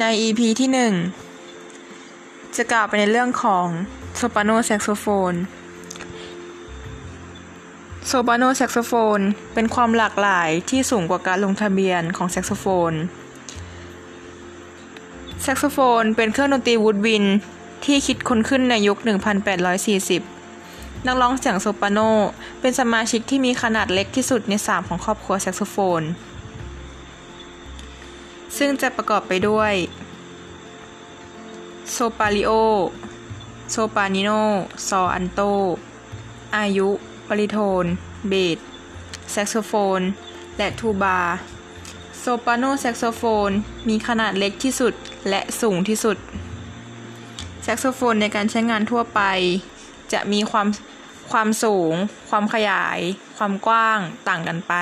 ใน EP ที่ 1 จะกล่าวไปในเรื่องของโซปราโนแซกโซโฟน โซปราโนแซกโซโฟนเป็นความหลากหลายที่สูงกว่าการลงทะเบียนของแซกโซโฟน แซกโซโฟนเป็นเครื่องดนตรี woodwind ที่คิดค้นขึ้นในยุค 1840 นักร้องเสียงโซปราโนเป็นสมาชิกที่มีขนาดเล็กที่สุดใน 3 ของครอบครัวแซกโซโฟน ซึ่งจะประกอบไปด้วยโซปาริโอโซปานิโนซออันโต อายุบริโทน เบสแซกโซโฟน และทูบา โซปราโนแซกโซโฟน มีขนาดเล็กที่สุดและสูงที่สุด แซกโซโฟนในการใช้งานทั่วไป จะมีความความสูง ความขยาย ความกว้างต่างกันไป